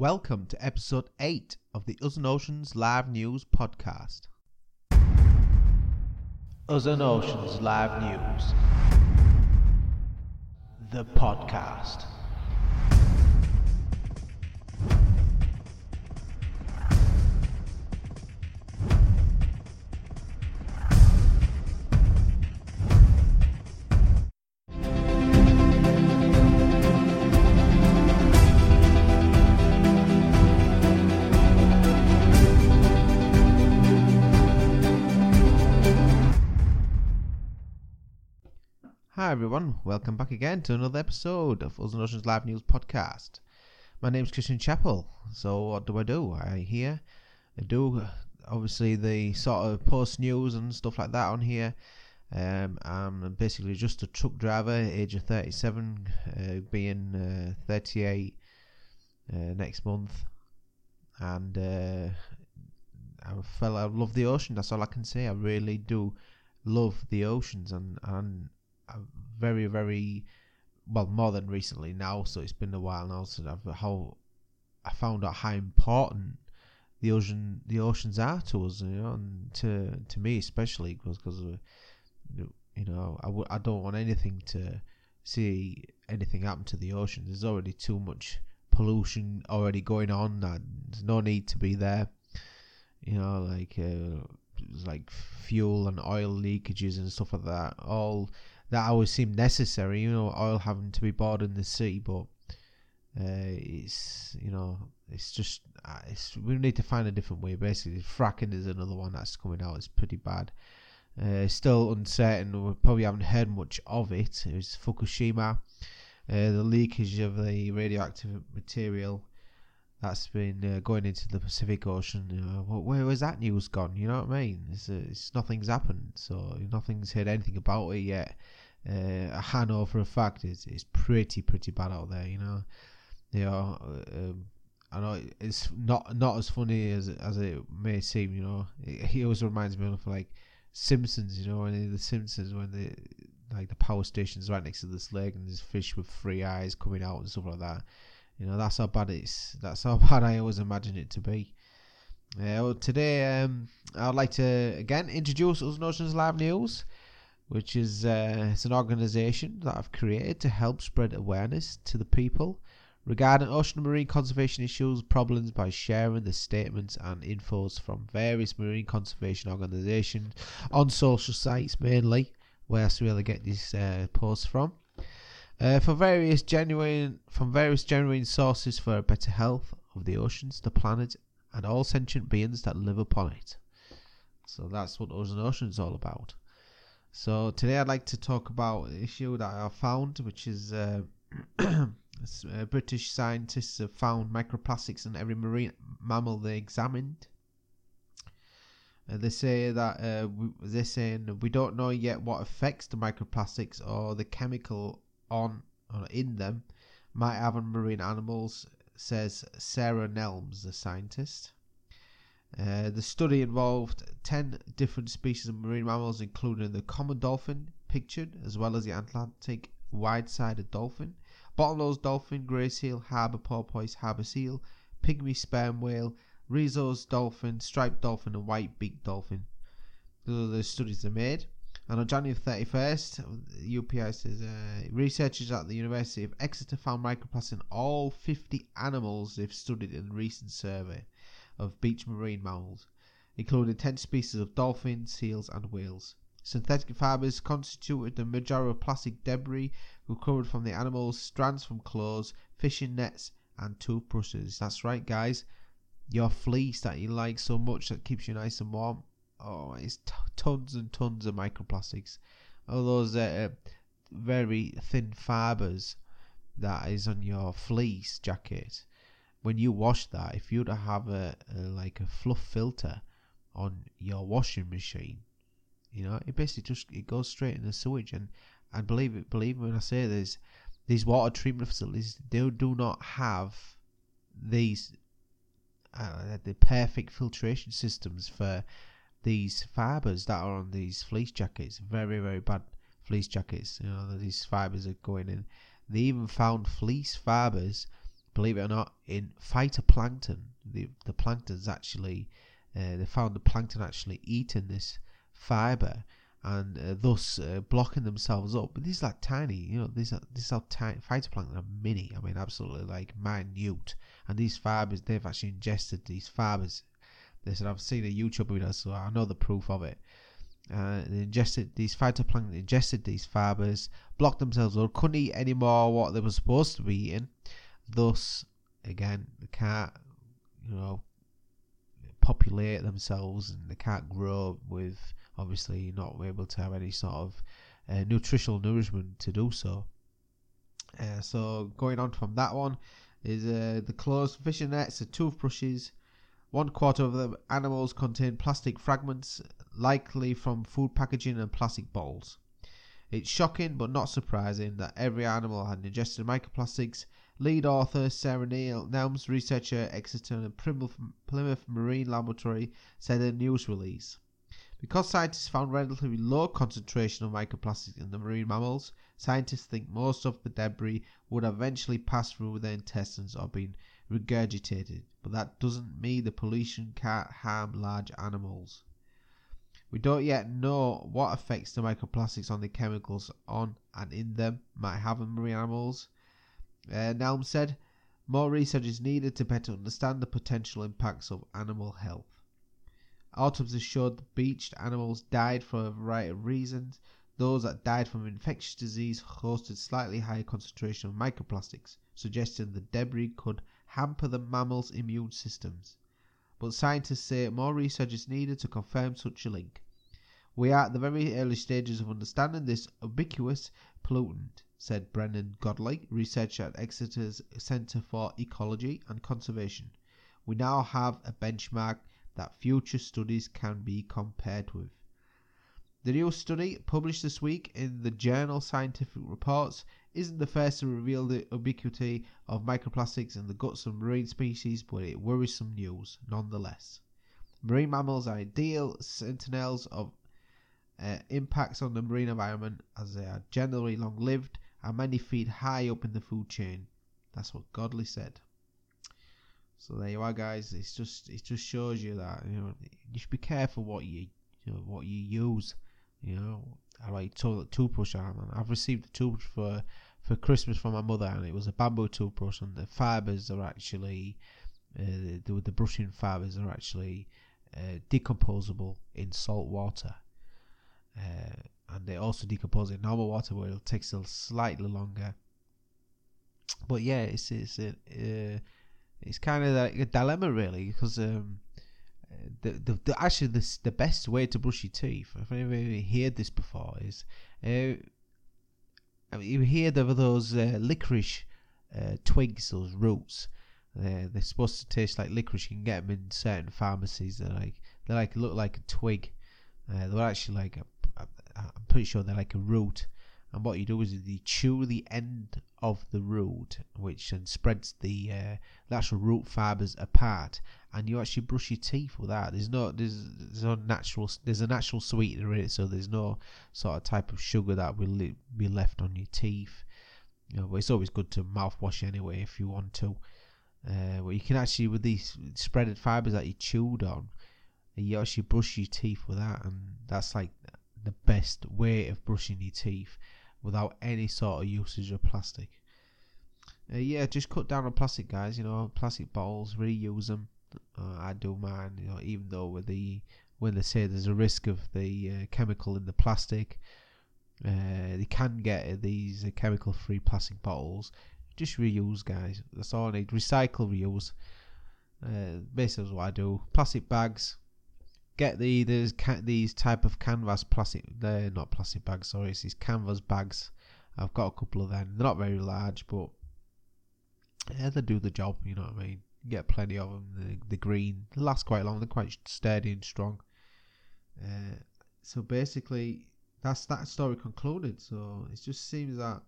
Welcome to episode 8 of the Us and Oceans Live News podcast. Us and Oceans Live News. The podcast. Everyone, welcome back again to another episode of Us and Oceans Live News podcast. My name's Christian Chappell. So what do I do? I here I do obviously the sort of post news and stuff like that on here. Um, I'm basically just a truck driver, age of 37, uh, being uh, 38 uh, next month, and uh, I fell. I love the ocean. That's all I can say. I really do love the oceans, and and very very well more than recently now. So it's been a while now since I've how I found out how important the ocean the oceans are to us, you know, and to to me especially because because you know I w- I don't want anything to see anything happen to the oceans. There's already too much pollution already going on. There's no need to be there. You know, like uh, like fuel and oil leakages and stuff like that. All that always seemed necessary. You know, oil having to be bought in the sea, but uh, it's you know it's just uh, it's we need to find a different way. Basically, fracking is another one that's coming out. It's pretty bad. Uh, still uncertain. We probably haven't heard much of it. It was Fukushima, uh, the leakage of the radioactive material that's been uh, going into the Pacific Ocean. Where has that news gone? You know what I mean? It's, uh, it's nothing's happened, so nothing's heard anything about it yet. Uh, I know for a fact it's, it's pretty pretty bad out there. You know, you know. Um, I know it's not not as funny as as it may seem. You know, he always reminds me of like Simpsons. You know, in the Simpsons when the like the power station's right next to this lake and there's fish with three eyes coming out and stuff like that. You know, that's how bad it's. That's how bad I always imagine it to be. Uh, well, today, um, I'd like to again introduce Us Notions Live News, which is uh, it's an organisation that I've created to help spread awareness to the people regarding ocean marine conservation issues, problems by sharing the statements and infos from various marine conservation organisations on social sites mainly, where I really get these uh, posts from. Uh, for various genuine from various genuine sources for a better health of the oceans, the planet, and all sentient beings that live upon it. So that's what Ocean Ocean is all about. So today I'd like to talk about an issue that I found, which is uh, uh, British scientists have found microplastics in every marine mammal they examined. Uh, they say that uh, we, they're saying we don't know yet what affects the microplastics or the chemical on or in them might have on marine animals, says Sarah Nelms, the scientist. Uh, the study involved 10 different species of marine mammals, including the common dolphin pictured, as well as the Atlantic wide sided dolphin, bottlenose dolphin, grey seal, harbour porpoise, harbour seal, pygmy sperm whale, Risso's dolphin, striped dolphin, and white beaked dolphin. Those are the studies they made. And on January 31st, UPI says uh, researchers at the University of Exeter found microplastics in all 50 animals they've studied in a recent survey of beach marine mammals, including 10 species of dolphins, seals, and whales. Synthetic fibers constituted the majority of plastic debris recovered from the animals, strands from clothes, fishing nets, and toothbrushes. That's right, guys. Your fleece that you like so much that keeps you nice and warm oh, it's t- tons and tons of microplastics. All those uh, very thin fibers that is on your fleece jacket. When you wash that, if you'd have a, a like a fluff filter on your washing machine, you know, it basically just it goes straight in the sewage. And and believe it, believe me when I say this, these water treatment facilities they do not have these uh, the perfect filtration systems for these fibers that are on these fleece jackets, very very bad fleece jackets. You know these fibers are going in. They even found fleece fibers believe it or not, in phytoplankton. The the plankton's actually uh, they found the plankton actually eating this fiber and uh, thus uh, blocking themselves up. But these are like tiny, you know, these are these are tiny phytoplankton are mini. I mean, absolutely like minute. And these fibers, they've actually ingested these fibers. They said I've seen a YouTube video, so I know the proof of it. Uh, they ingested these phytoplankton, ingested these fibers, blocked themselves up, couldn't eat any more what they were supposed to be eating. Thus, again, they can't, you know, populate themselves and they can't grow with obviously not able to have any sort of uh, nutritional nourishment to do so. Uh, so going on from that one is uh, the closed fishing nets, the toothbrushes. One quarter of the animals contain plastic fragments, likely from food packaging and plastic bottles. It's shocking but not surprising that every animal had ingested microplastics. Lead author Sarah Neil, Nelms researcher, Exeter and Plymouth Marine Laboratory, said in a news release. Because scientists found relatively low concentration of microplastics in the marine mammals, scientists think most of the debris would eventually pass through their intestines or be regurgitated, but that doesn't mean the pollution can't harm large animals. We don't yet know what effects the microplastics on the chemicals on and in them might have on marine animals. Uh, Nelm said, more research is needed to better understand the potential impacts of animal health. Autopsies showed the beached animals died for a variety of reasons. Those that died from infectious disease hosted slightly higher concentration of microplastics, suggesting the debris could hamper the mammals' immune systems. But scientists say more research is needed to confirm such a link. We are at the very early stages of understanding this ubiquitous pollutant, said Brendan Godley, researcher at Exeter's Centre for Ecology and Conservation. We now have a benchmark that future studies can be compared with. The new study, published this week in the journal Scientific Reports, isn't the first to reveal the ubiquity of microplastics in the guts of marine species, but it worrisome news nonetheless. Marine mammals are ideal sentinels of uh, impacts on the marine environment as they are generally long lived and many feet high up in the food chain. That's what Godley said. So there you are, guys. It's just it just shows you that you know you should be careful what you you know what you use. You know, I like toilet toothbrush. I I've received a toothbrush for for Christmas from my mother, and it was a bamboo toothbrush, and the fibers are actually uh, the the brushing fibers are actually uh, decomposable in salt water. Uh, and they also decompose in normal water, but it'll take slightly longer. But yeah, it's it's it. Uh, it's kind of like a dilemma really because um, the, the, the actually the the best way to brush your teeth. Ever heard this before, is uh, I mean, you hear those uh, licorice uh, twigs, those roots. Uh, they're supposed to taste like licorice. You can get them in certain pharmacies. They're like they like look like a twig. Uh, they're actually like I'm pretty sure they're like a root and what you do is you chew the end of the root, which then spreads the, uh, root fibers apart, and you actually brush your teeth with that. There's no there's, there's no natural there's a natural sweetener in it, so there's no sort of type of sugar that will li- be left on your teeth. You know, but it's always good to mouthwash anyway if you want to. Uh, you can actually with these spreaded fibers that you chewed on, you actually brush your teeth with that, and that's like the best way of brushing your teeth without any sort of usage of plastic. Uh, yeah, just cut down on plastic, guys. You know, plastic bottles, reuse them. Uh, I do mine. You know, even though with the when they say there's a risk of the uh, chemical in the plastic, uh, they can get these uh, chemical-free plastic bottles. Just reuse, guys. That's all I need. Recycle, reuse. Uh, basically, what I do. Plastic bags, get the these these type of canvas plastic. They're not plastic bags. Sorry, it's these canvas bags. I've got a couple of them. They're not very large, but yeah, they do the job. You know what I mean? You get plenty of them. The the green they last quite long. They're quite sturdy and strong. Uh, so basically, that's that story concluded. So it just seems that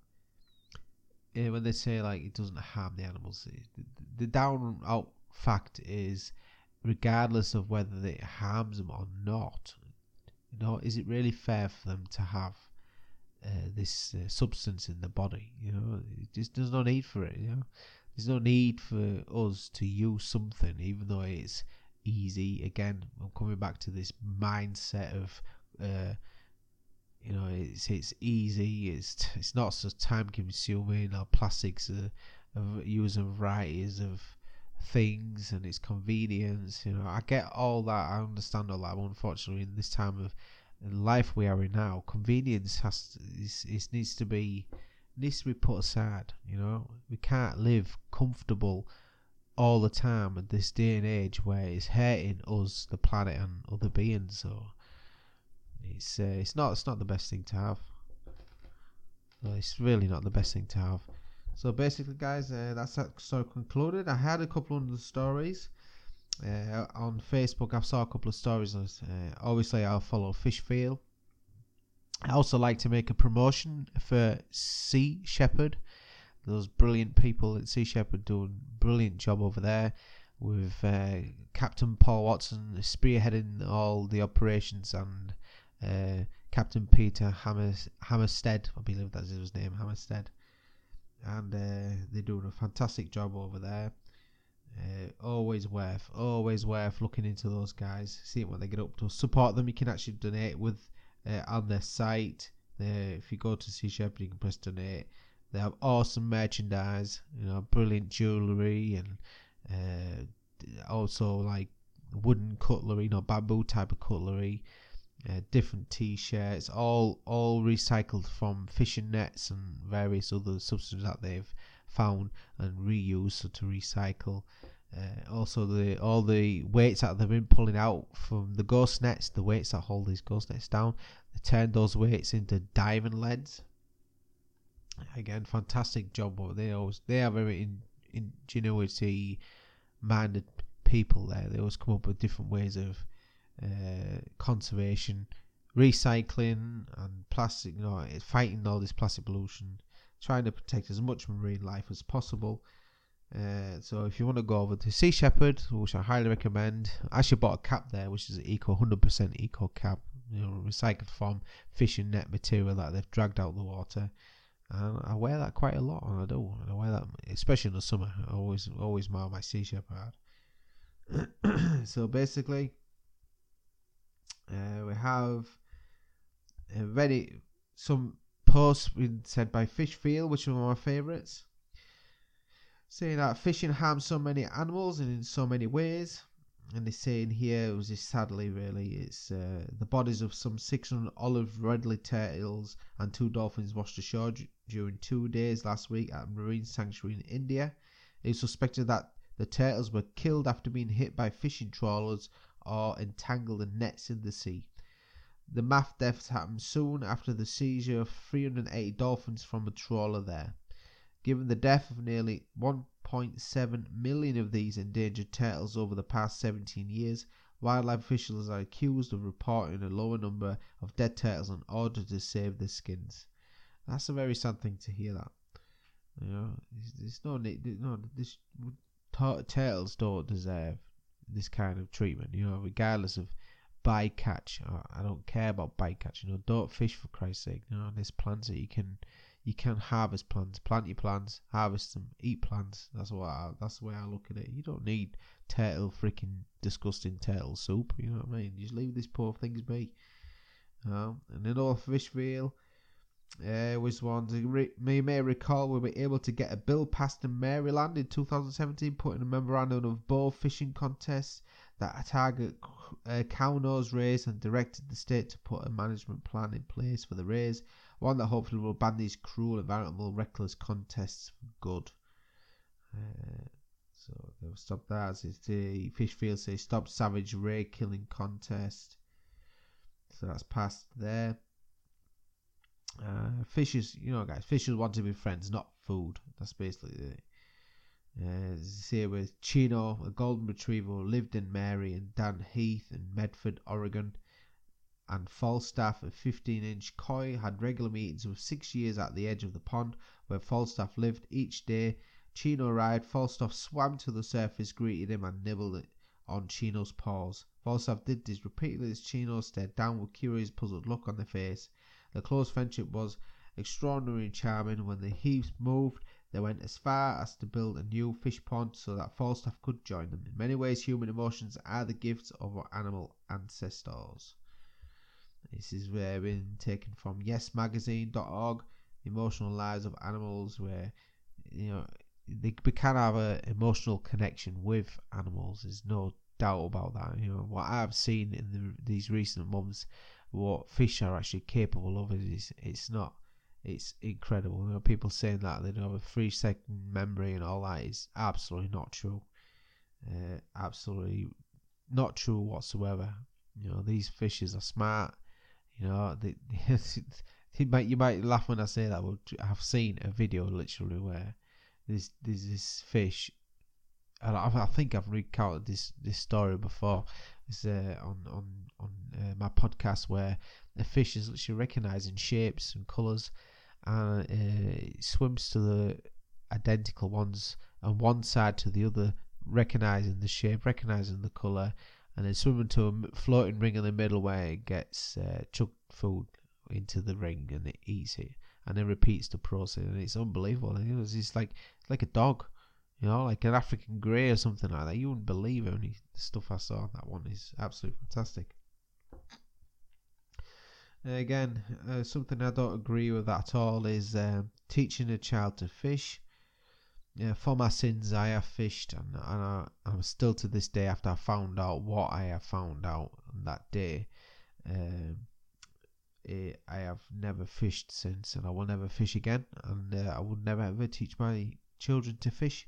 yeah, when they say like it doesn't harm the animals, the, the down out fact is regardless of whether it harms them or not. You know, is it really fair for them to have uh, this uh, substance in the body? You know, just, there's no need for it. You know, there's no need for us to use something, even though it's easy. Again, I'm coming back to this mindset of, uh, you know, it's it's easy. It's it's not so time consuming. Or plastics are, of using varieties of things and its convenience. You know, I get all that. I understand all that. But unfortunately, in this time of life we are in now, convenience has to, is, is needs to be needs to be put aside. You know, we can't live comfortable all the time at this day and age where it's hurting us, the planet, and other beings. So it's uh, it's not it's not the best thing to have. No, it's really not the best thing to have. So basically, guys, uh, that's that story concluded. I had a couple of stories. Uh, on Facebook, I saw a couple of stories. Uh, obviously, I'll follow Fish Feel. I also like to make a promotion for Sea Shepherd. Those brilliant people at Sea Shepherd doing brilliant job over there with uh, Captain Paul Watson spearheading all the operations and uh, Captain Peter Hammer, Hammarstedt, I believe that's his name, Hammarstedt. And uh, they're doing a fantastic job over there. Uh, always worth, always worth looking into those guys, seeing what they get up to. Support them. You can actually donate with uh, on their site. if you go to Sea Shepherd, you can press donate. They have awesome merchandise, you know, brilliant jewellery and uh, also like wooden cutlery, you know, bamboo type of cutlery. Uh, different t-shirts, all all recycled from fishing nets and various other substances that they've found and reused so to recycle. Uh, also, the all the weights that they've been pulling out from the ghost nets, the weights that hold these ghost nets down, they turned those weights into diving leads. Again, fantastic job. They always they are very in, ingenuity minded people there. They always come up with different ways of uh, conservation, recycling, and plastic. You know, fighting all this plastic pollution, trying to protect as much marine life as possible. Uh, so if you want to go over to Sea Shepherd, which I highly recommend, I actually bought a cap there, which is eco, 100% eco cap, you know, recycled from fishing net material that they've dragged out the water. And I wear that quite a lot, and I do. I wear that, especially in the summer. I always, always wear my Sea Shepherd. so basically, uh, we have uh, very some posts said by Fish Feel, which are one of my favourites saying that fishing harms so many animals and in so many ways. And they're saying here, was just sadly, really, it's uh, the bodies of some 600 olive ridley turtles and two dolphins washed ashore d- during two days last week at a marine sanctuary in India. It is suspected that the turtles were killed after being hit by fishing trawlers or entangled in nets in the sea. The mass deaths happened soon after the seizure of 380 dolphins from a trawler there. Given the death of nearly 1.7 million of these endangered turtles over the past 17 years, wildlife officials are accused of reporting a lower number of dead turtles in order to save their skins. That's a very sad thing to hear. That you know, there's no. No, this turtles don't deserve this kind of treatment. You know, regardless of bycatch. I don't care about bycatch. You know, don't fish for Christ's sake. You know, there's plants that you can you can harvest plants, plant your plants, harvest them, eat plants. That's what I, that's the way I look at it. You don't need turtle freaking disgusting turtle soup. You know what I mean? Just leave these poor things be. Um, and in all Fish Feel, uh, was one you may recall we were able to get a bill passed in Maryland in 2017, putting a memorandum of bow fishing contests that target uh, cow nose rays and directed the state to put a management plan in place for the rays one that hopefully will ban these cruel, environmental, reckless contests for good. Uh, so they'll stop that. As the Fishfield say stop savage ray killing contest. So that's passed there. Uh, fishers, you know, guys, fishers want to be friends, not food. That's basically it. Uh, see with Chino, a golden retriever, lived in Mary and Dan Heath in Medford, Oregon and Falstaff, a 15 inch koi, had regular meetings with six years at the edge of the pond where Falstaff lived. Each day Chino arrived, Falstaff swam to the surface, greeted him, and nibbled on Chino's paws. Falstaff did this repeatedly as Chino stared down with curious, puzzled look on their face. The close friendship was extraordinary and charming. When the Heaths moved, They went as far as to build a new fish pond so that Falstaff could join them. In many ways, human emotions are the gifts of our animal ancestors. This is uh, been taken from yesmagazine.org, the emotional lives of animals, where you know they, we can have an emotional connection with animals. There's no doubt about that. You know what I've seen in the, these recent months, what fish are actually capable of is it's not. It's incredible. You know, people saying that they don't have a three second memory and all that is absolutely not true. Uh, absolutely not true whatsoever. You know, these fishes are smart. You know, they, you might you might laugh when I say that, but I've seen a video literally where there's this fish, I, I think I've recounted this this story before. It's uh, on on on uh, my podcast where the fish is literally recognizing shapes and colors, and uh, swims to the identical ones on one side to the other, recognizing the shape, recognizing the color, and then swimming to a floating ring in the middle where it gets uh, chucked food into the ring and it eats it and then repeats the process and it's unbelievable. It's like it's like a dog, you know, like an African grey or something like that. You wouldn't believe. Only the stuff I saw. That one is absolutely fantastic. Again, uh, something I don't agree with at all is um, teaching a child to fish. Yeah, for my sins, I have fished, and, and I, am still to this day, after I found out what I have found out on that day, um, it, I have never fished since, and I will never fish again, and uh, I will never ever teach my children to fish.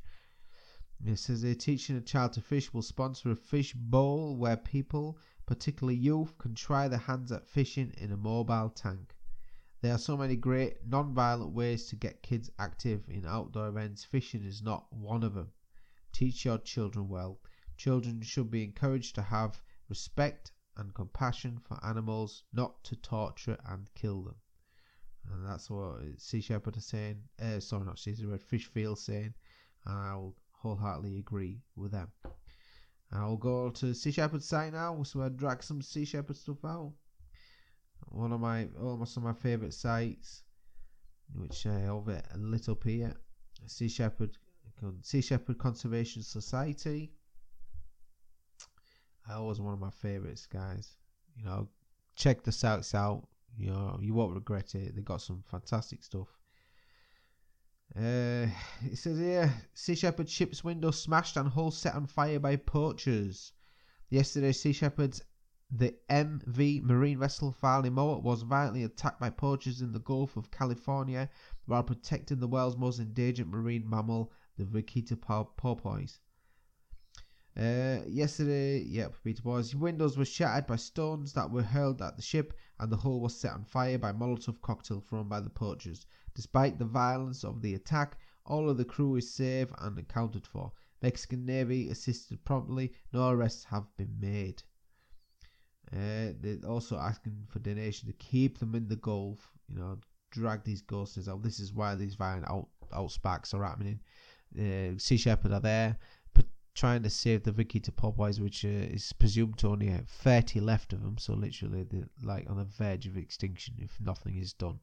It says they're teaching a child to fish will sponsor a fish bowl where people, particularly youth, can try their hands at fishing in a mobile tank. There are so many great non-violent ways to get kids active in outdoor events. Fishing is not one of them. Teach your children well. Children should be encouraged to have respect and compassion for animals, not to torture and kill them. And that's what Sea Shepherd is saying. Uh, sorry, not Sea Shepherd, Fish Fishfield saying. And I will wholeheartedly agree with them. I'll go to Sea Shepherd's site now, so I drag some Sea Shepherd stuff out. One of my almost one of my favourite sites, which I have a little here. Sea Shepherd Sea Shepherd Conservation Society I was one of my favorites, guys. You know, check the sites out. You know, you won't regret it. They got some fantastic stuff. Uh, it says here, Sea Shepherd ship's window smashed and hull set on fire by poachers. Yesterday, Sea Shepherd's the MV marine vessel Farley Mowat was violently attacked by poachers in the Gulf of California while protecting the world's most endangered marine mammal, the Vaquita porpoise. Uh, yesterday, yep, Peter Boys. Windows were shattered by stones that were hurled at the ship, and the hull was set on fire by Molotov cocktail thrown by the poachers. Despite the violence of the attack, all of the crew is safe and accounted for. Mexican Navy assisted promptly. No arrests have been made. Uh, they're also asking for donation to keep them in the Gulf. You know, drag these ghosts out. This is why these violent out are happening. Uh, sea Shepherd are there trying to save the Vaquita porpoise, which uh, is presumed to only have 30 left of them. So literally, they're like on the verge of extinction if nothing is done.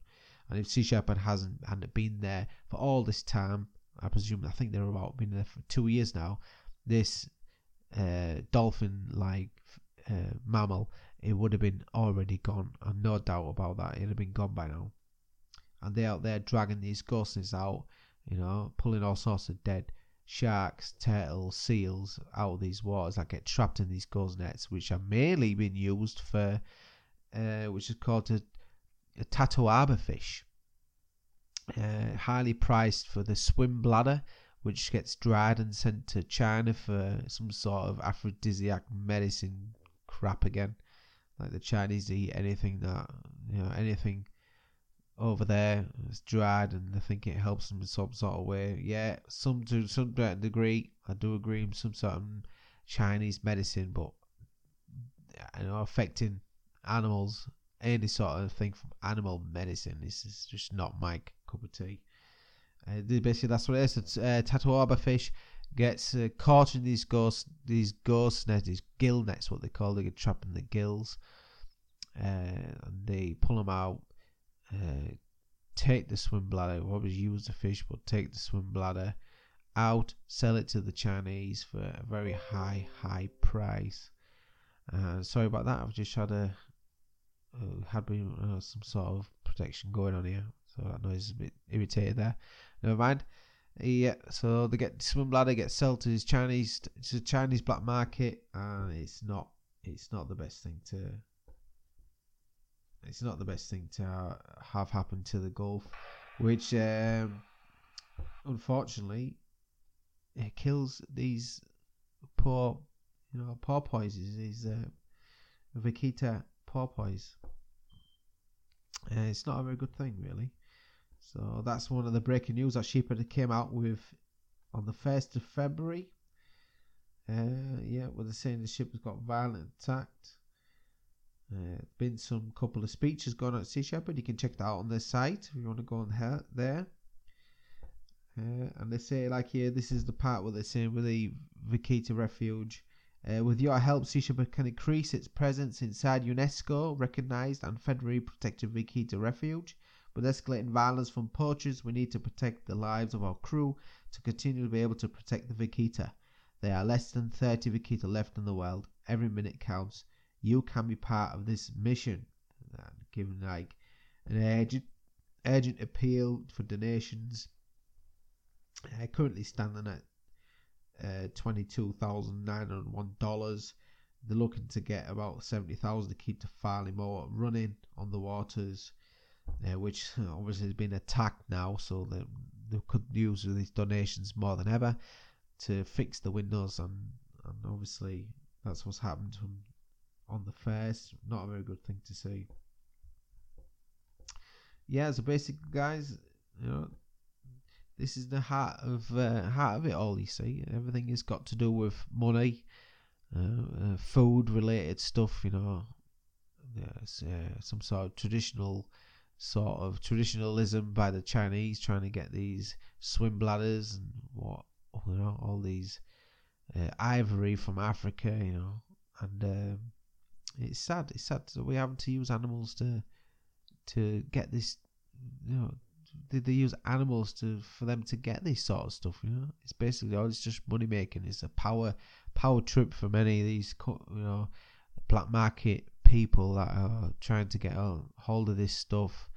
And if Sea Shepherd hasn't hadn't been there for all this time, I presume I think they're about been there for two years now. This uh, dolphin-like uh, mammal, it would have been already gone, and no doubt about that, it'd have been gone by now. And they're out there dragging these ghosts out, you know, pulling all sorts of dead sharks, turtles, seals out of these waters that get trapped in these gauze nets, which are mainly being used for, uh, which is called a, a totoaba fish. Uh, highly priced for the swim bladder, which gets dried and sent to China for some sort of aphrodisiac medicine crap again. Like the Chinese eat anything that you know anything over there. It's dried, and I think it helps them in some sort of way. Yeah, some to some degree, I do agree with some sort of Chinese medicine, but you know, affecting animals, any sort of thing from animal medicine, this is just not my cup of tea. Uh, basically, that's what it is. It's uh, Totoaba fish gets uh, caught in these ghost, these ghost nets, these gill nets, what they call. They get trapped in the gills, uh, and they pull them out uh, take the swim bladder, always use the fish, but take the swim bladder out, sell it to the Chinese for a very high, high price. Uh, sorry about that. I've just had a had been uh, some sort of protection going on here, so that noise is a bit irritated there. Never mind. Yeah, so they get swim bladder gets sold to this Chinese, it's a Chinese black market, and it's not, it's not the best thing to, it's not the best thing to have happened to the Gulf, which um, unfortunately it kills these poor, you know, porpoises, these uh, porpoise. Uh, it's not a very good thing, really. So that's one of the breaking news that Sea Shepherd came out with on the 1st of February. Uh, yeah, where they're saying the ship has got violent attacked. Uh, been some couple of speeches going on at Sea Shepherd. You can check that out on their site if you want to go on there. Uh, and they say, like here, this is the part where they're saying with the Vaquita Refuge. Uh, with your help, Shepherd can increase its presence inside UNESCO recognized and federally protected Vaquita Refuge. With escalating violence from poachers, we need to protect the lives of our crew to continue to be able to protect the Vaquita. There are less than 30 Vaquita left in the world. Every minute counts. You can be part of this mission. And given like an urgent, urgent appeal for donations uh, currently standing at uh, $22,901. They're looking to get about 70,000 to keep the Farley Mowat running on the waters, uh, which obviously has been attacked now, so they, they could use these donations more than ever to fix the windows, and, and obviously that's what's happened on the first. Not a very good thing to see. Yeah, so basically, guys, you know, this is the heart of uh, heart of it all. You see, everything has got to do with money, uh, uh, food related stuff. You know, uh, some sort of traditional sort of traditionalism by the Chinese trying to get these swim bladders and what you know all these uh, ivory from Africa. You know, and um, it's sad. It's sad that we having to use animals to to get this you know did they use animals to for them to get this sort of stuff? You know, it's basically all it's just money making. It's a power power trip for many of these you know black market people that are trying to get a hold of this stuff,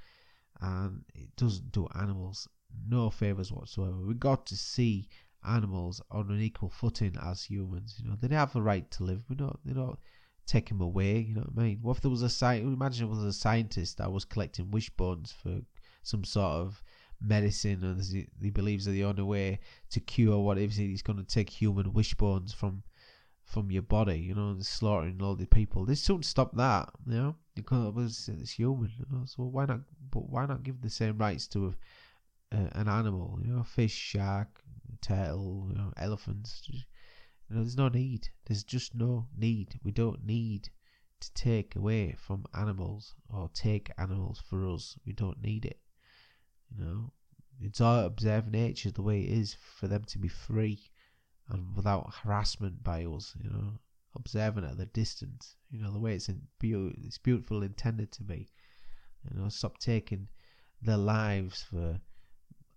and it doesn't do animals no favors whatsoever. We got to see animals on an equal footing as humans. You know, they have a right to live. We don't, they don't take them away. You know what I mean? What if there was a scientist? Imagine if there was a scientist that was collecting wishbones for some sort of medicine, and he, believes that the only way to cure whatever he's going to take human wishbones from from your body, you know, and slaughtering all the people. They shouldn't stop that, you know, because it's human. You know, so why not? But why not give the same rights to a, a, an animal? You know, fish, shark, turtle, you know, elephants. You know, there's no need. There's just no need. We don't need to take away from animals or take animals for us. We don't need it. You know, it's all observe nature the way it is for them to be free and without harassment by us. You know, observing at the distance. You know, the way it's in it's beautiful intended to be. You know, stop taking their lives for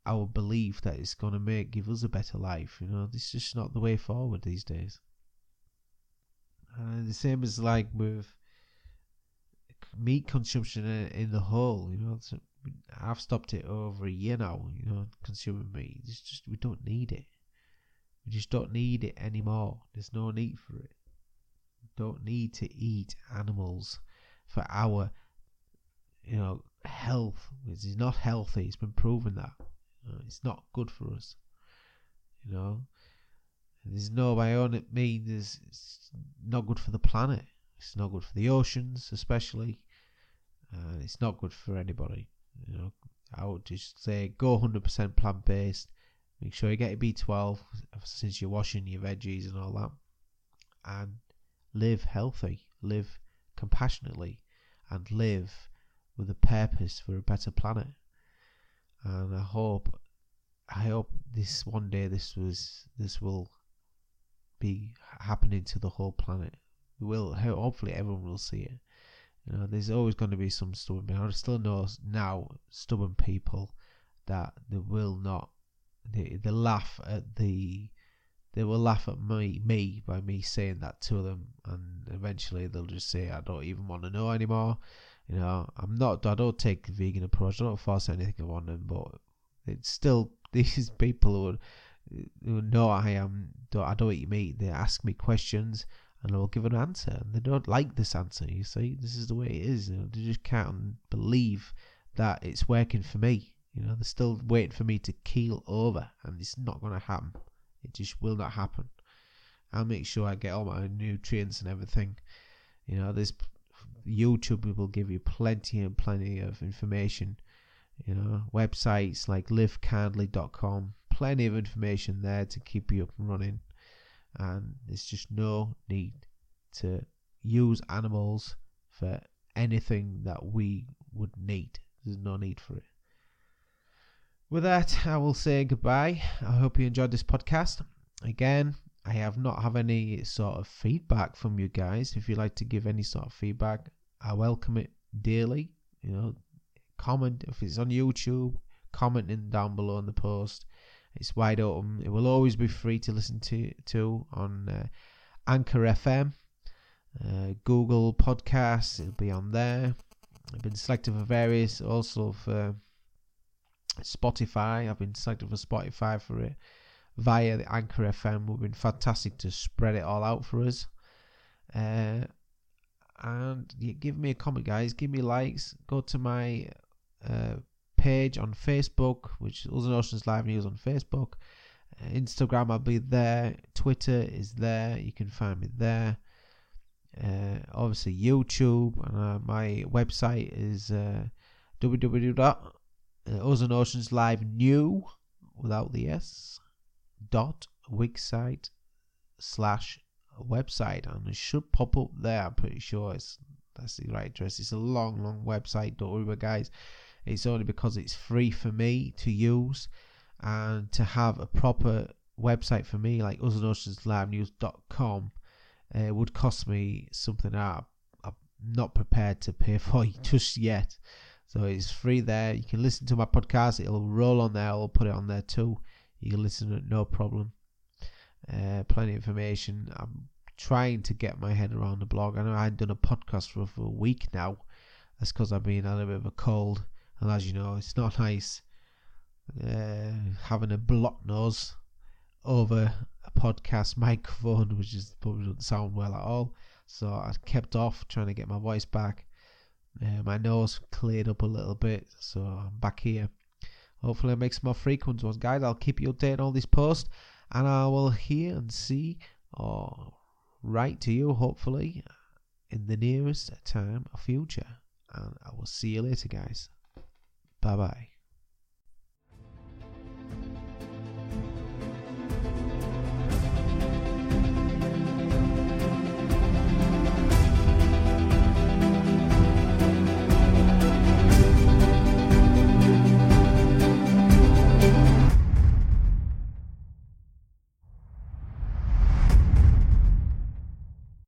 our belief that it's going to make give us a better life. You know, this is just not the way forward these days. And the same as like with meat consumption in the whole. You know, I've stopped it over a year now, you know, consuming meat. It's just, we don't need it. We just don't need it anymore. There's no need for it. We don't need to eat animals for our, you know, health. It's not healthy. It's been proven that. It's not good for us. You know, there's no by own it means it's not good for the planet. It's not good for the oceans, especially. Uh, it's not good for anybody. You know, I would just say go 100% plant based. Make sure you get your B12 since you're washing your veggies and all that. And live healthy, live compassionately, and live with a purpose for a better planet. And I hope, I hope this one day this was this will be happening to the whole planet. Will hopefully everyone will see it. You know, there's always going to be some stubborn people. I still know now stubborn people that they will not. They they laugh at the. They will laugh at me, me by me saying that to them, and eventually they'll just say, "I don't even want to know anymore." You know, I'm not. I don't take the vegan approach. I don't force anything on them, but it's still these people who, who know I am. Don't, I don't eat meat. They ask me questions and I will give an answer. And they don't like this answer. You see, this is the way it is. They just can't believe that it's working for me. You know, they're still waiting for me to keel over, and it's not going to happen. It just will not happen. I'll make sure I get all my nutrients and everything. You know, this YouTube will give you plenty and plenty of information. You know, websites like livekindly.com, plenty of information there to keep you up and running. And there's just no need to use animals for anything that we would need. There's no need for it. With that, I will say goodbye. I hope you enjoyed this podcast. Again, I have not have any sort of feedback from you guys. If you'd like to give any sort of feedback, I welcome it daily. You know, comment if it's on YouTube, commenting down below in the post. It's wide open. It will always be free to listen to to on uh, Anchor FM, uh, Google Podcasts. It'll be on there. I've been selected for various, also for Spotify. I've been selected for Spotify for it via the Anchor FM. We've been fantastic to spread it all out for us. Uh, and give me a comment, guys. Give me likes. Go to my uh, page on Facebook, which is Ocean Oceans Live News on Facebook. Uh, Instagram, I'll be there. Twitter is there. You can find me there. Uh, obviously, YouTube. And uh, my website is uh, www.oceans live new without the S dot wixsite slash website and it should pop up there. I'm pretty sure it's that's the right address. It's a long, long website. Don't worry guys. It's only because it's free for me to use and to have a proper website for me like oceanoceanslivenews.com uh, would cost me something that I'm not prepared to pay for just yet. So it's free there. You can listen to my podcast. It'll roll on there. I'll put it on there too. You can listen to it no problem. Uh, plenty of information. I'm trying to get my head around the blog. I know I hadn't done a podcast for, for a week now. That's because I've been a little bit of a cold, and as you know, it's not nice uh, having a block nose over a podcast microphone, which is probably doesn't sound well at all. So I kept off trying to get my voice back. Uh, my nose cleared up a little bit, so I'm back here. Hopefully, I make some more frequent ones, guys. I'll keep you updated on this post and I will hear and see or write to you hopefully in the nearest time or future. And I will see you later, guys. Bye bye.